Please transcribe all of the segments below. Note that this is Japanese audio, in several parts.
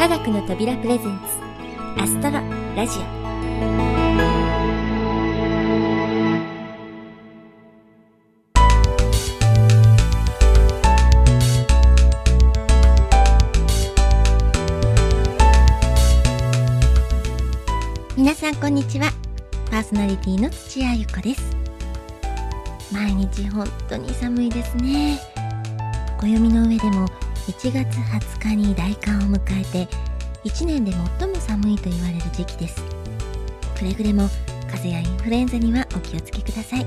科学の扉プレゼンツアストロラジオ。皆さんこんにちは。パーソナリティの土屋ゆ子です。毎日本当に寒いですね。暦の上でも1月20日に大寒を迎えて1年で最も寒いと言われる時期です。くれぐれも風邪やインフルエンザにはお気をつけください。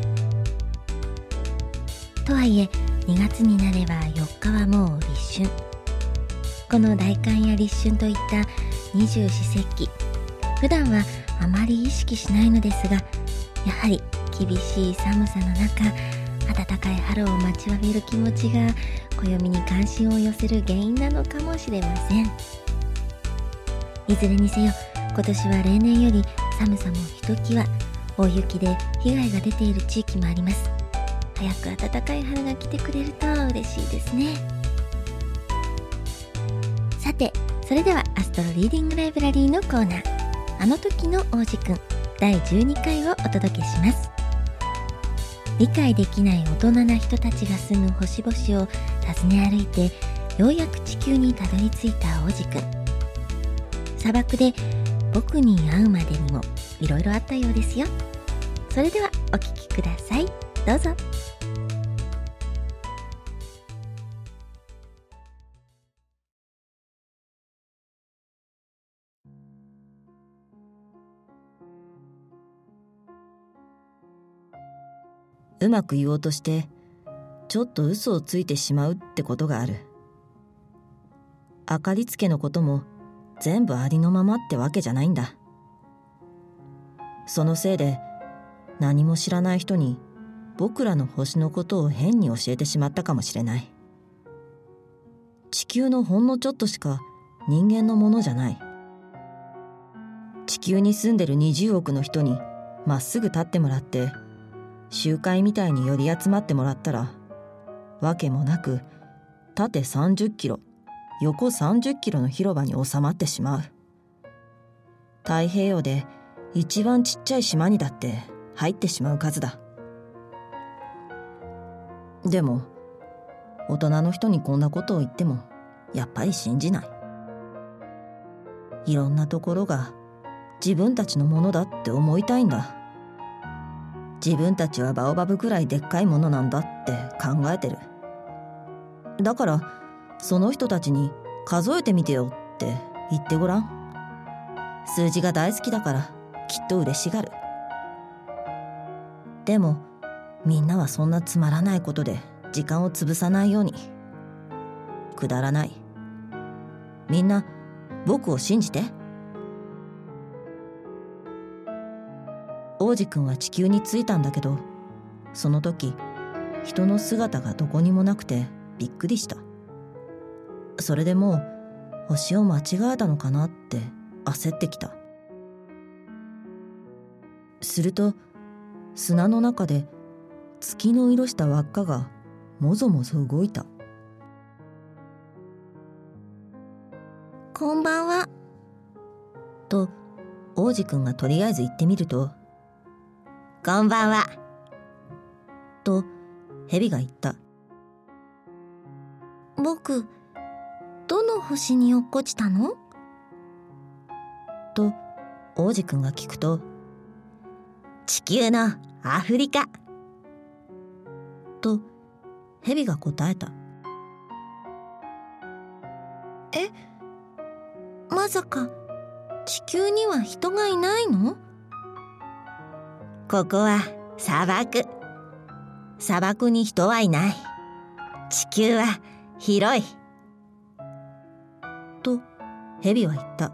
とはいえ2月になれば4日はもう立春。この大寒や立春といった二十四節気普段はあまり意識しないのですがやはり厳しい寒さの中暖かい春を待ちわびる気持ちが暦に関心を寄せる原因なのかもしれません。いずれにせよ今年は例年より寒さもひときわ大雪で被害が出ている地域もあります。早く暖かい春が来てくれると嬉しいですね。さてそれではアストロリーディングライブラリーのコーナー。あの時の王子くん第12回をお届けします。理解できない大人な人たちが住む星々を訪ね歩いてようやく地球にたどり着いた王子くん砂漠で僕に会うまでにもいろいろあったようですよ。それではお聴きください。どうぞ。うまく言おうとしてちょっと嘘をついてしまうってことがある。あかりつけのことも全部ありのままってわけじゃないんだ。そのせいで何も知らない人に僕らの星のことを変に教えてしまったかもしれない。地球のほんのちょっとしか人間のものじゃない。地球に住んでる20億の人にまっすぐ立ってもらって集会みたいに寄り集まってもらったらわけもなく縦30キロ横30キロの広場に収まってしまう。太平洋で一番ちっちゃい島にだって入ってしまう数だ。でも大人の人にこんなことを言ってもやっぱり信じない。いろんなところが自分たちのものだって思いたいんだ。自分たちはバオバブくらいでっかいものなんだって考えてる。だからその人たちに数えてみてよって言ってごらん。数字が大好きだからきっと嬉しがる。でもみんなはそんなつまらないことで時間を潰さないように。くだらない。みんな僕を信じて。王子くんは地球に着いたんだけどその時人の姿がどこにもなくてびっくりした。それでもう星を間違えたのかなって焦ってきた。すると砂の中で月の色した輪っかがもぞもぞ動いた。こんばんは。と王子くんがとりあえず言ってみるとこんばんは。と蛇が言った。僕どの星に落っこちたの？と王子くんが聞くと地球のアフリカ。と蛇が答えた。えまさか地球には人がいないの？ここは砂漠。砂漠に人はいない。地球は広い。と蛇は言った。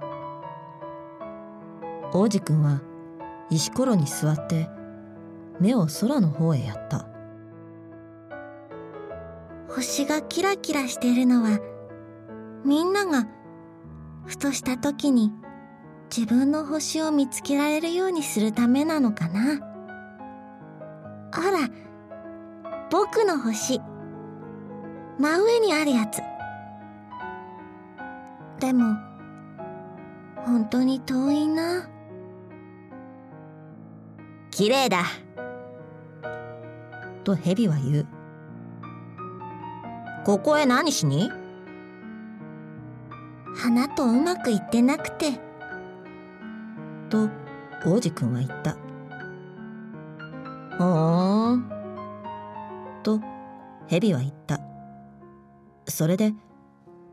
王子くんは石ころに座って目を空の方へやった。星がキラキラしてるのはみんながふとした時に自分の星を見つけられるようにするためなのかな。ほら僕の星。真上にあるやつ。でも本当に遠いな。綺麗だ。と蛇は言う。ここへ何しに？花とうまくいってなくて。と王子くんは言ったほーん。と蛇は言った。それで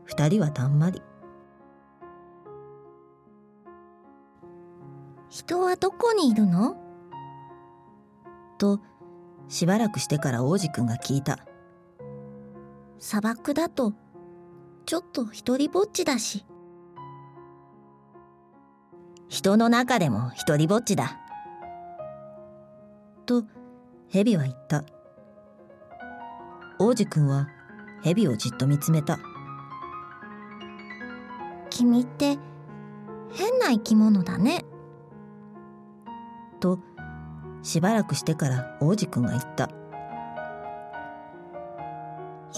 二人はだんまり。人はどこにいるの？としばらくしてから王子くんが聞いた。砂漠だとちょっと一りぼっちだし。人の中でも一りぼっちだ。と蛇は言った。王子くんは蛇をじっと見つめた。君って変な生き物だね。としばらくしてから王子くんが言った。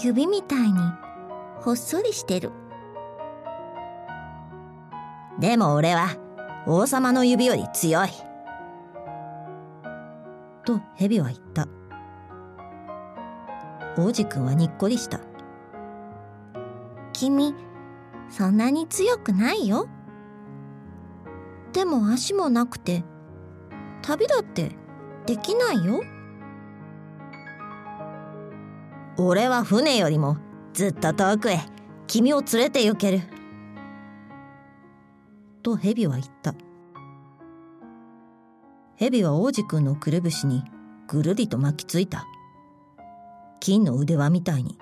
指みたいにほっそりしてる。でも俺は王様の指より強いと蛇は言った。王子くんはにっこりした。君そんなに強くないよ。でも足もなくて旅だってできないよ。俺は船よりもずっと遠くへ君を連れて行ける。と蛇は言った。蛇は王子くんのくるぶしにぐるりと巻きついた。金の腕輪みたいに。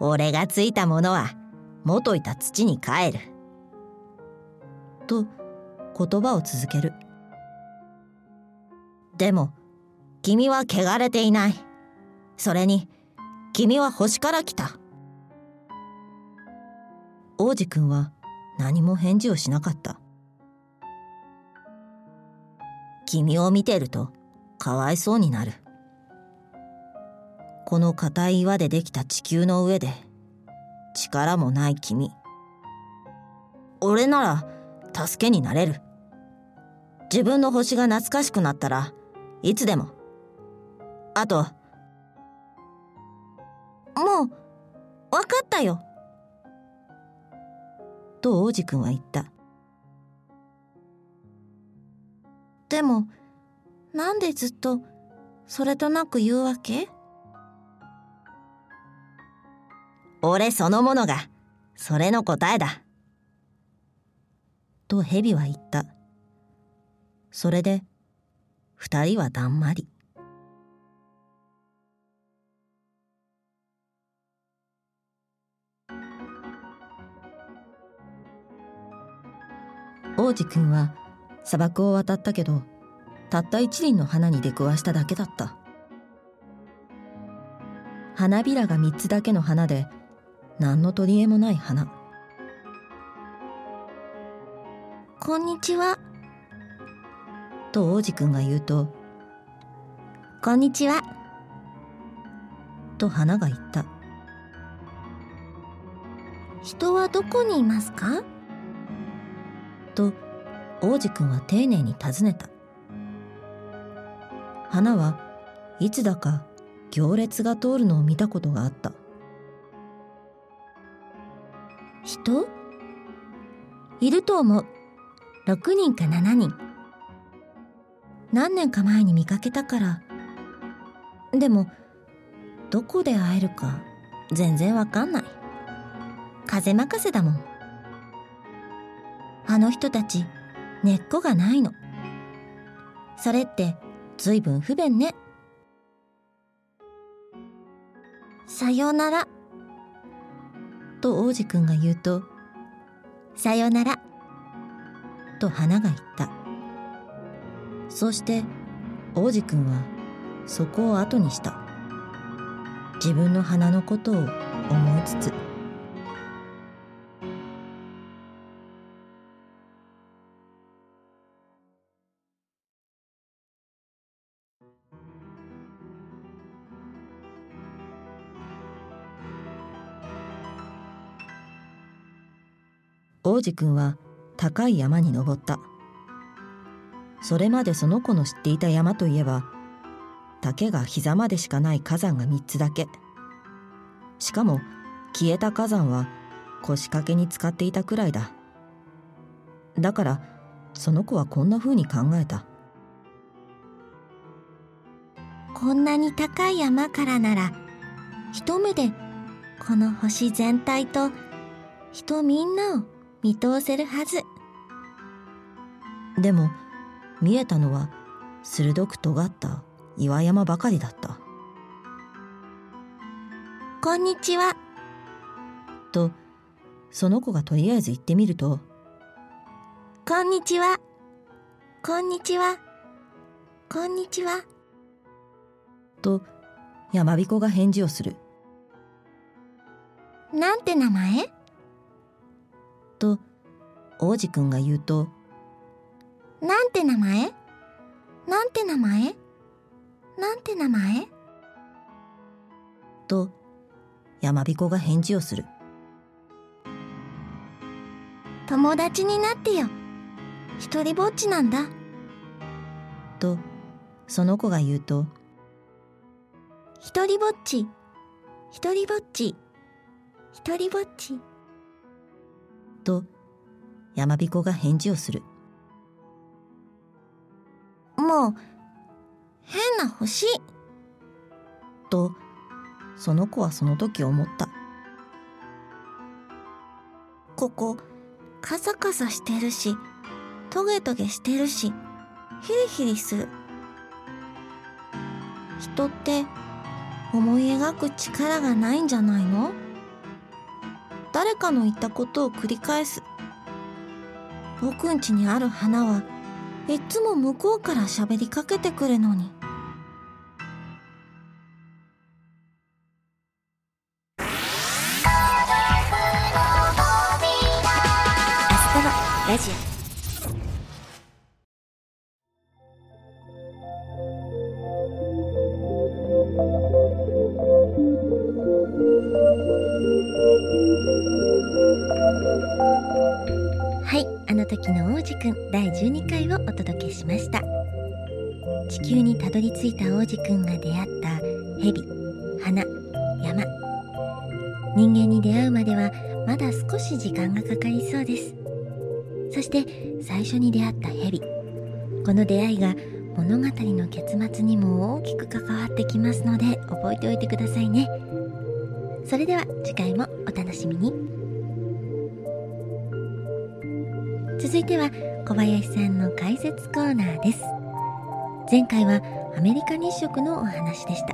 俺がついたものは元いた土に帰る。と言葉を続ける。でも君は汚れていない。それに君は星から来た。王子くんは何も返事をしなかった。君を見てるとかわいそうになる。この硬い岩でできた地球の上で力もない君。俺なら助けになれる。自分の星が懐かしくなったらいつでも。あともうわかったよ。と王子くんは言った。でもなんでずっとそれとなく言うわけ？俺そのものがそれの答えだ。と蛇は言った。それで二人はだんまり。王子くんは砂漠を渡ったけどたった一輪の花に出くわしただけだった。花びらが三つだけの花で何の取り柄もない花。こんにちは。と王子くんが言うとこんにちは。と花が言った。人はどこにいますか？と王子くんは丁寧に尋ねた。花はいつだか行列が通るのを見たことがあった。人？いると思う。6人か7人。何年か前に見かけたから。でもどこで会えるか全然わかんない。風任せだもん。あの人たち根っこがないの。それってずいぶん不便ね。さようなら。と王子くんが言うとさようなら。と花が言った。そして王子くんはそこを後にした。自分の花のことを思いつつ。王子くんは高い山に登った。それまでその子の知っていた山といえば竹が膝までしかない火山が3つだけ。しかも消えた火山は腰掛けに使っていたくらいだ。だからその子はこんな風に考えた。こんなに高い山からなら一目でこの星全体と人みんなを見通せるはず。でも見えたのは鋭く尖った岩山ばかりだった。こんにちは。とその子がとりあえず行ってみるとこんにちは。こんにちは。こんにちは。と山彦が返事をする。なんて名前？王子くんが言うとなんて名前？なんて名前？なんて名前？と山彦が返事をする。友達になってよ。一人ぼっちなんだ。とその子が言うと一人ぼっち。一人ぼっち。一人ぼっち。と山彦が返事をする。もう変な星。とその子はその時思った。ここカサカサしてるしトゲトゲしてるしヒリヒリする。人って思い描く力がないんじゃないの？誰かの言ったことを繰り返す。僕ん家にある花はいっつも向こうから喋りかけてくるのに。ラジオはいあの時の王子くん第12回をお届けしました地球にたどり着いた王子くんが出会った蛇花山人間に出会うまではまだ少し時間がかかりそうですそして最初に出会った蛇この出会いが物語の結末にも大きく関わってきますので覚えておいてくださいねそれでは次回もお楽しみに続いては小林さんの解説コーナーです。前回はアメリカ日食のお話でした。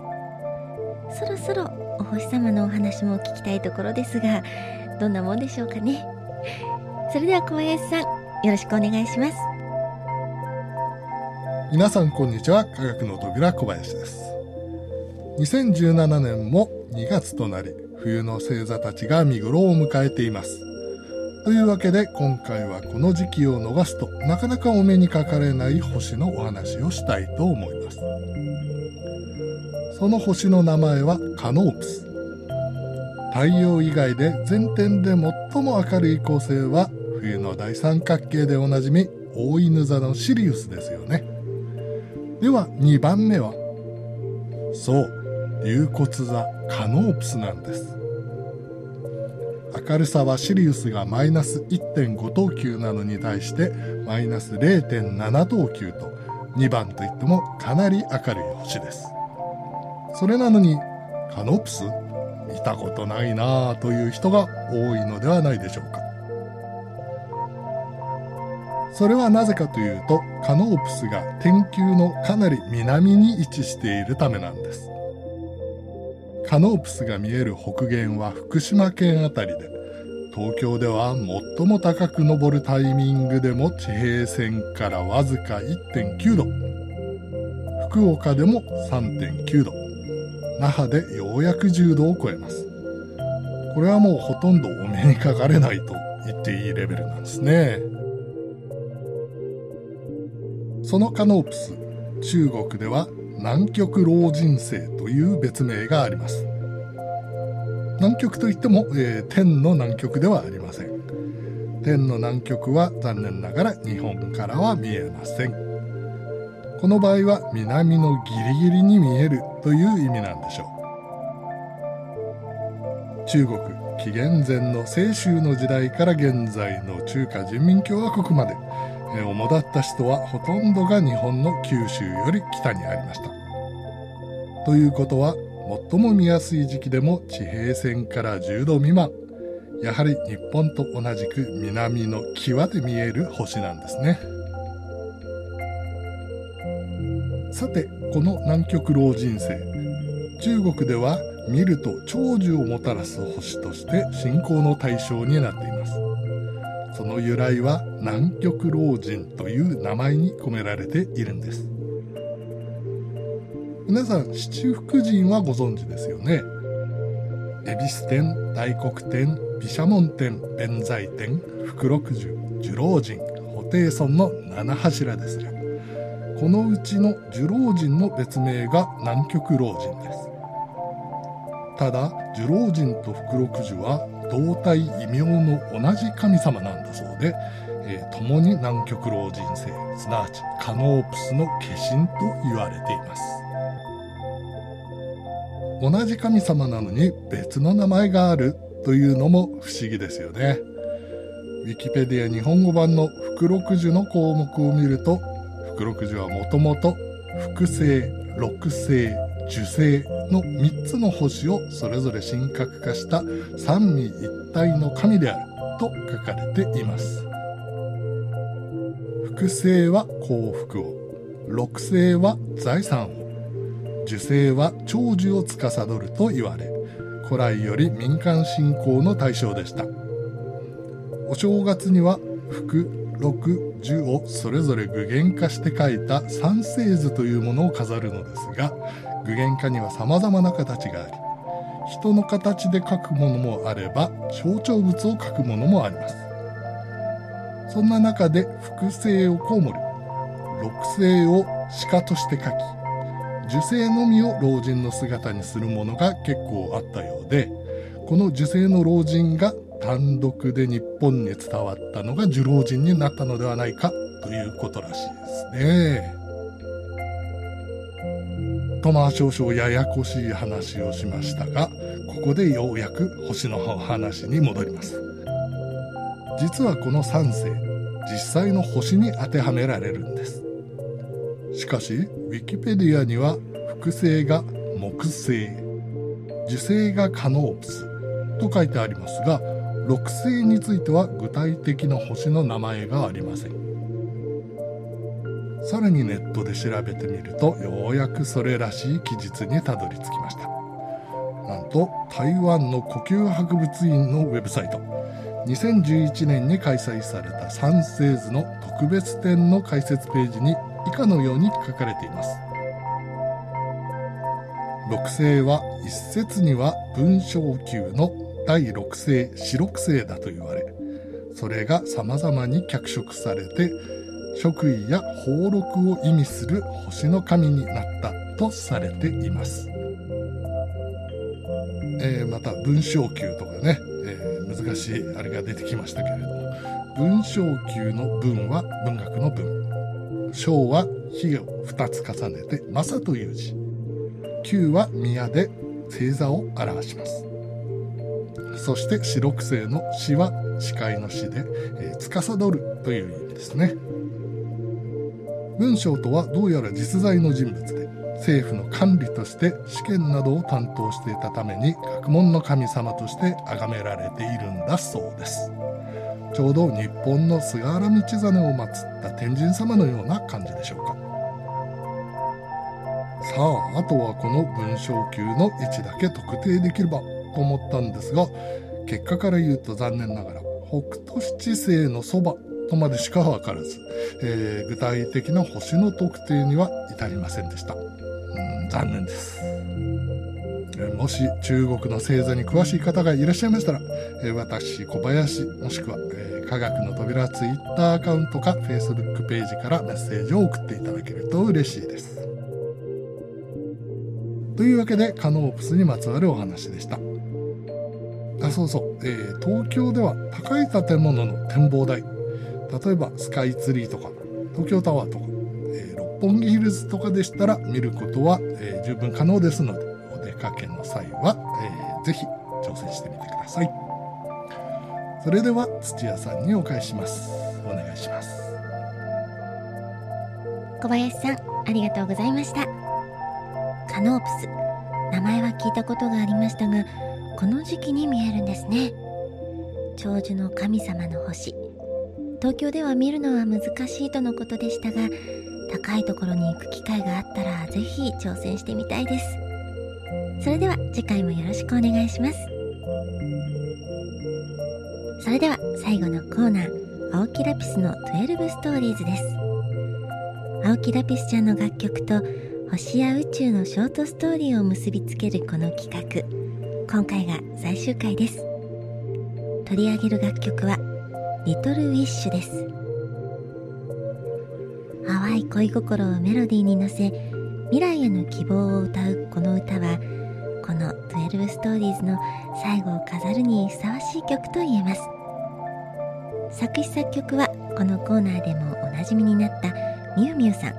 そろそろお星様のお話も聞きたいところですがどんなもんでしょうかね。それでは小林さんよろしくお願いします。皆さんこんにちは。科学の扉小林です。2017年も2月となり冬の星座たちが見頃を迎えています。というわけで今回はこの時期を逃すとなかなかお目にかかれない星のお話をしたいと思います。その星の名前はカノープス。太陽以外で全天で最も明るい恒星は冬の大三角形でおなじみ大犬座のシリウスですよね。では2番目は。そう龍骨座カノープスなんです。明るさはシリウスがマイナス1.5等級なのに対してマイナス0.7等級と2番といってもかなり明るい星です。それなのにカノープス見たことないなぁという人が多いのではないでしょうか。それはなぜかというとカノープスが天球のかなり南に位置しているためなんです。カノープスが見える北限は福島県あたりで東京では最も高く登るタイミングでも地平線からわずか1.9度福岡でも3.9度那覇でようやく10度を超えます。これはもうほとんどお目にかかれないと言っていいレベルなんですね。そのカノープス中国では南極老人星という別名があります。南極といっても、えー、天の南極ではありません。天の南極は残念ながら日本からは見えません。この場合は南のギリギリに見えるという意味なんでしょう。中国紀元前の清州の時代から現在の中華人民共和国まで主だった人はほとんどが日本の九州より北にありました。ということは最も見やすい時期でも地平線から10度未満。やはり日本と同じく南の際で見える星なんですね。さてこの南極老人星。中国では見ると長寿をもたらす星として信仰の対象になっています。その由来は南極老人という名前に込められているんです。皆さん七福神はご存知ですよね。恵比寿天大黒天毘沙門天弁財天福禄寿寿老神布袋尊の七柱ですがこのうちの寿老神の別名が南極老人です。ただ寿老神と福禄寿は同体異名の同じ神様なんだそうで、えー、共に南極老人星すなわちカノープスの化身と言われています。同じ神様なのに別の名前があるというのも不思議ですよね。ウィキペディア日本語版の福禄寿の項目を見ると福禄寿はもともと複星六星受星の3つの星をそれぞれ神格化した三位一体の神であると書かれています。複星は幸福を六星は財産を受精は長寿を司ると言われ古来より民間信仰の対象でした。お正月には福六十をそれぞれ具現化して書いた三星図というものを飾るのですが具現化には様々な形があり人の形で描くものもあれば象徴物を描くものもありますそんな中で複星をコウモリ六星を鹿として描き受精のみを老人の姿にするものが結構あったようでこの受精の老人が単独で日本に伝わったのが受老人になったのではないかということらしいですね。とまあ少々ややこしい話をしましたがここでようやく星の話に戻ります。実はこの3世実際の星に当てはめられるんです。しかしウィキペディアには複星が木星受星がカノープスと書いてありますが六星については具体的な星の名前がありません。さらにネットで調べてみるとようやくそれらしい記述にたどり着きました。なんと台湾の呼吸博物院のウェブサイト。2011年に開催された三星図の特別展の解説ページに以下のように書かれています。六星は一説には文章級の第六星四六星だと言われそれが様々に脚色されて職位や俸禄を意味する星の神になったとされています、えー、また文章級とかね、えー、難しいあれが出てきましたけれども。文章級の文は文学の文。章は火を2つ重ねて正という字。九は宮で星座を表します。そして四六星の死は司会の死で、えー、司るという意味ですね。文章とはどうやら実在の人物で政府の管理として試験などを担当していたために学問の神様として崇められているんだそうです。ちょうど日本の菅原道真を祀った天神様のような感じでしょうか。さああとはこの文章級の位置だけ特定できればと思ったんですが結果から言うと残念ながら北斗七星のそばとまでしか分からず、えー、具体的な星の特定には至りませんでした。残念です。もし中国の星座に詳しい方がいらっしゃいましたら、私、小林、もしくは、えー、科学の扉ツイッターアカウントか Facebook ページからメッセージを送っていただけると嬉しいです。というわけで、カノープスにまつわるお話でした。あそうそう、えー、東京では高い建物の展望台例えばスカイツリーとか東京タワーとか、えー、六本木ヒルズとかでしたら見ることは、えー、十分可能ですのでお出かけの際は、えー、ぜひ挑戦してみてください。それでは土屋さんにお返しします。お願いします。小林さんありがとうございました。カノープス名前は聞いたことがありましたがこの時期に見えるんですね。長寿の神様の星。東京では見るのは難しいとのことでしたが高いところに行く機会があったらぜひ挑戦してみたいです。それでは次回もよろしくお願いします。それでは最後のコーナー青木ラピスの12ストーリーズです。青木ラピスちゃんの楽曲と星や宇宙のショートストーリーを結びつけるこの企画今回が最終回です。取り上げる楽曲はリトルウィッシュです。淡い恋心をメロディーに乗せ未来への希望を歌うこの歌はこの12ストーリーズの最後を飾るにふさわしい曲と言えます。作詞作曲はこのコーナーでもおなじみになったみゆみゆさん。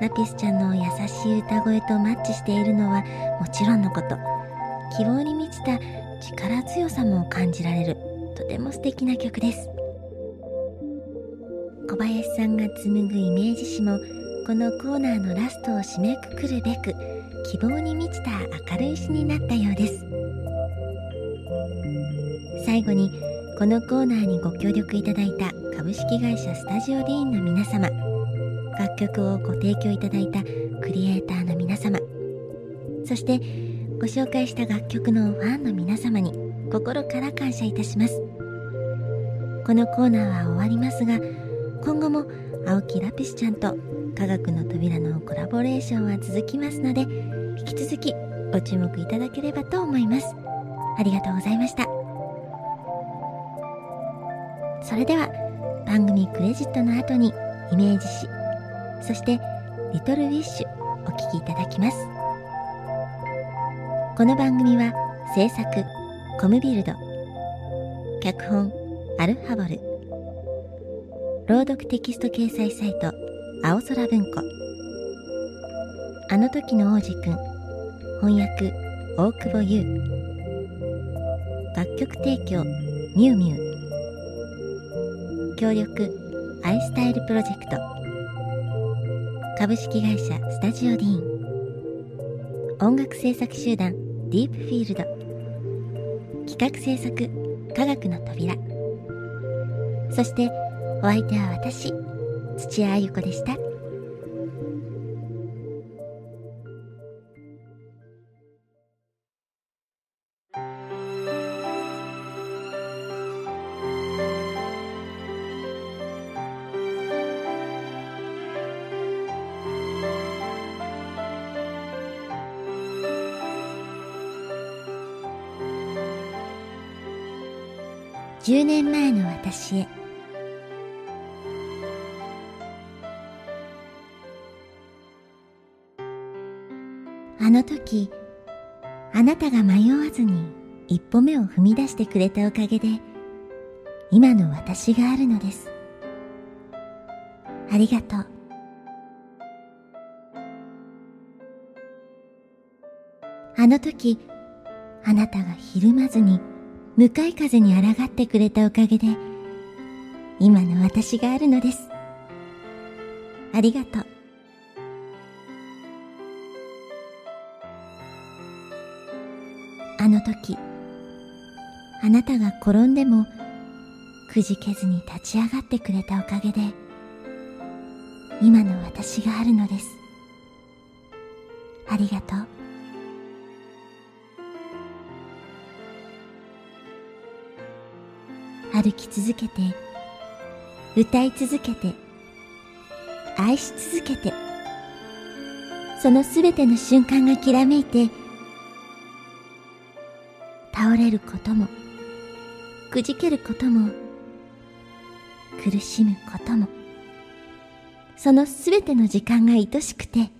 ラピスちゃんの優しい歌声とマッチしているのはもちろんのこと。希望に満ちた力強さも感じられる。ても素敵な曲です。小林さんが紡ぐイメージ詩もこのコーナーのラストを締めくくるべく希望に満ちた明るい詩になったようです。最後にこのコーナーにご協力いただいた株式会社スタジオディーンの皆様楽曲をご提供いただいたクリエイターの皆様そしてご紹介した楽曲のファンの皆様に心から感謝いたします。このコーナーは終わりますが今後も青木ラピスちゃんと科学の扉のコラボレーションは続きますので引き続きご注目いただければと思います。ありがとうございました。それでは番組クレジットの後にイメージ詩そしてリトルウィッシュお聴きいただきます。この番組は制作コムビルド。脚本アルハボル。朗読テキスト掲載サイト青空文庫。あの時の王子くん。翻訳大久保優。楽曲提供ミュウミュウ協力アイスタイルプロジェクト。株式会社スタジオディーン。音楽制作集団ディープフィールド。企画制作科学の扉そしてお相手は私土屋あゆ子でした。10年前の私へ。あの時あなたが迷わずに一歩目を踏み出してくれたおかげで今の私があるのです。ありがとう。あの時あなたがひるまずに向かい風に抗ってくれたおかげで今の私があるのです。ありがとう。あの時あなたが転んでもくじけずに立ち上がってくれたおかげで今の私があるのです。ありがとう。歩き続けて歌い続けて愛し続けてそのすべての瞬間がきらめいて倒れることもくじけることも苦しむこともそのすべての時間が愛しくて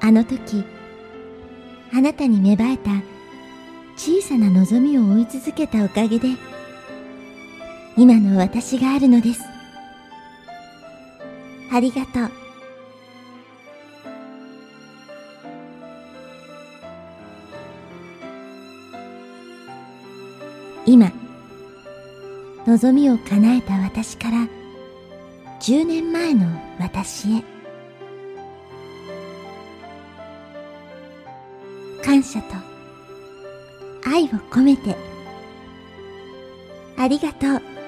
あの時あなたに芽生えた小さな望みを追い続けたおかげで今の私があるのです。ありがとう。今望みを叶えた私から10年前の私へ。感謝と愛を込めて。ありがとう。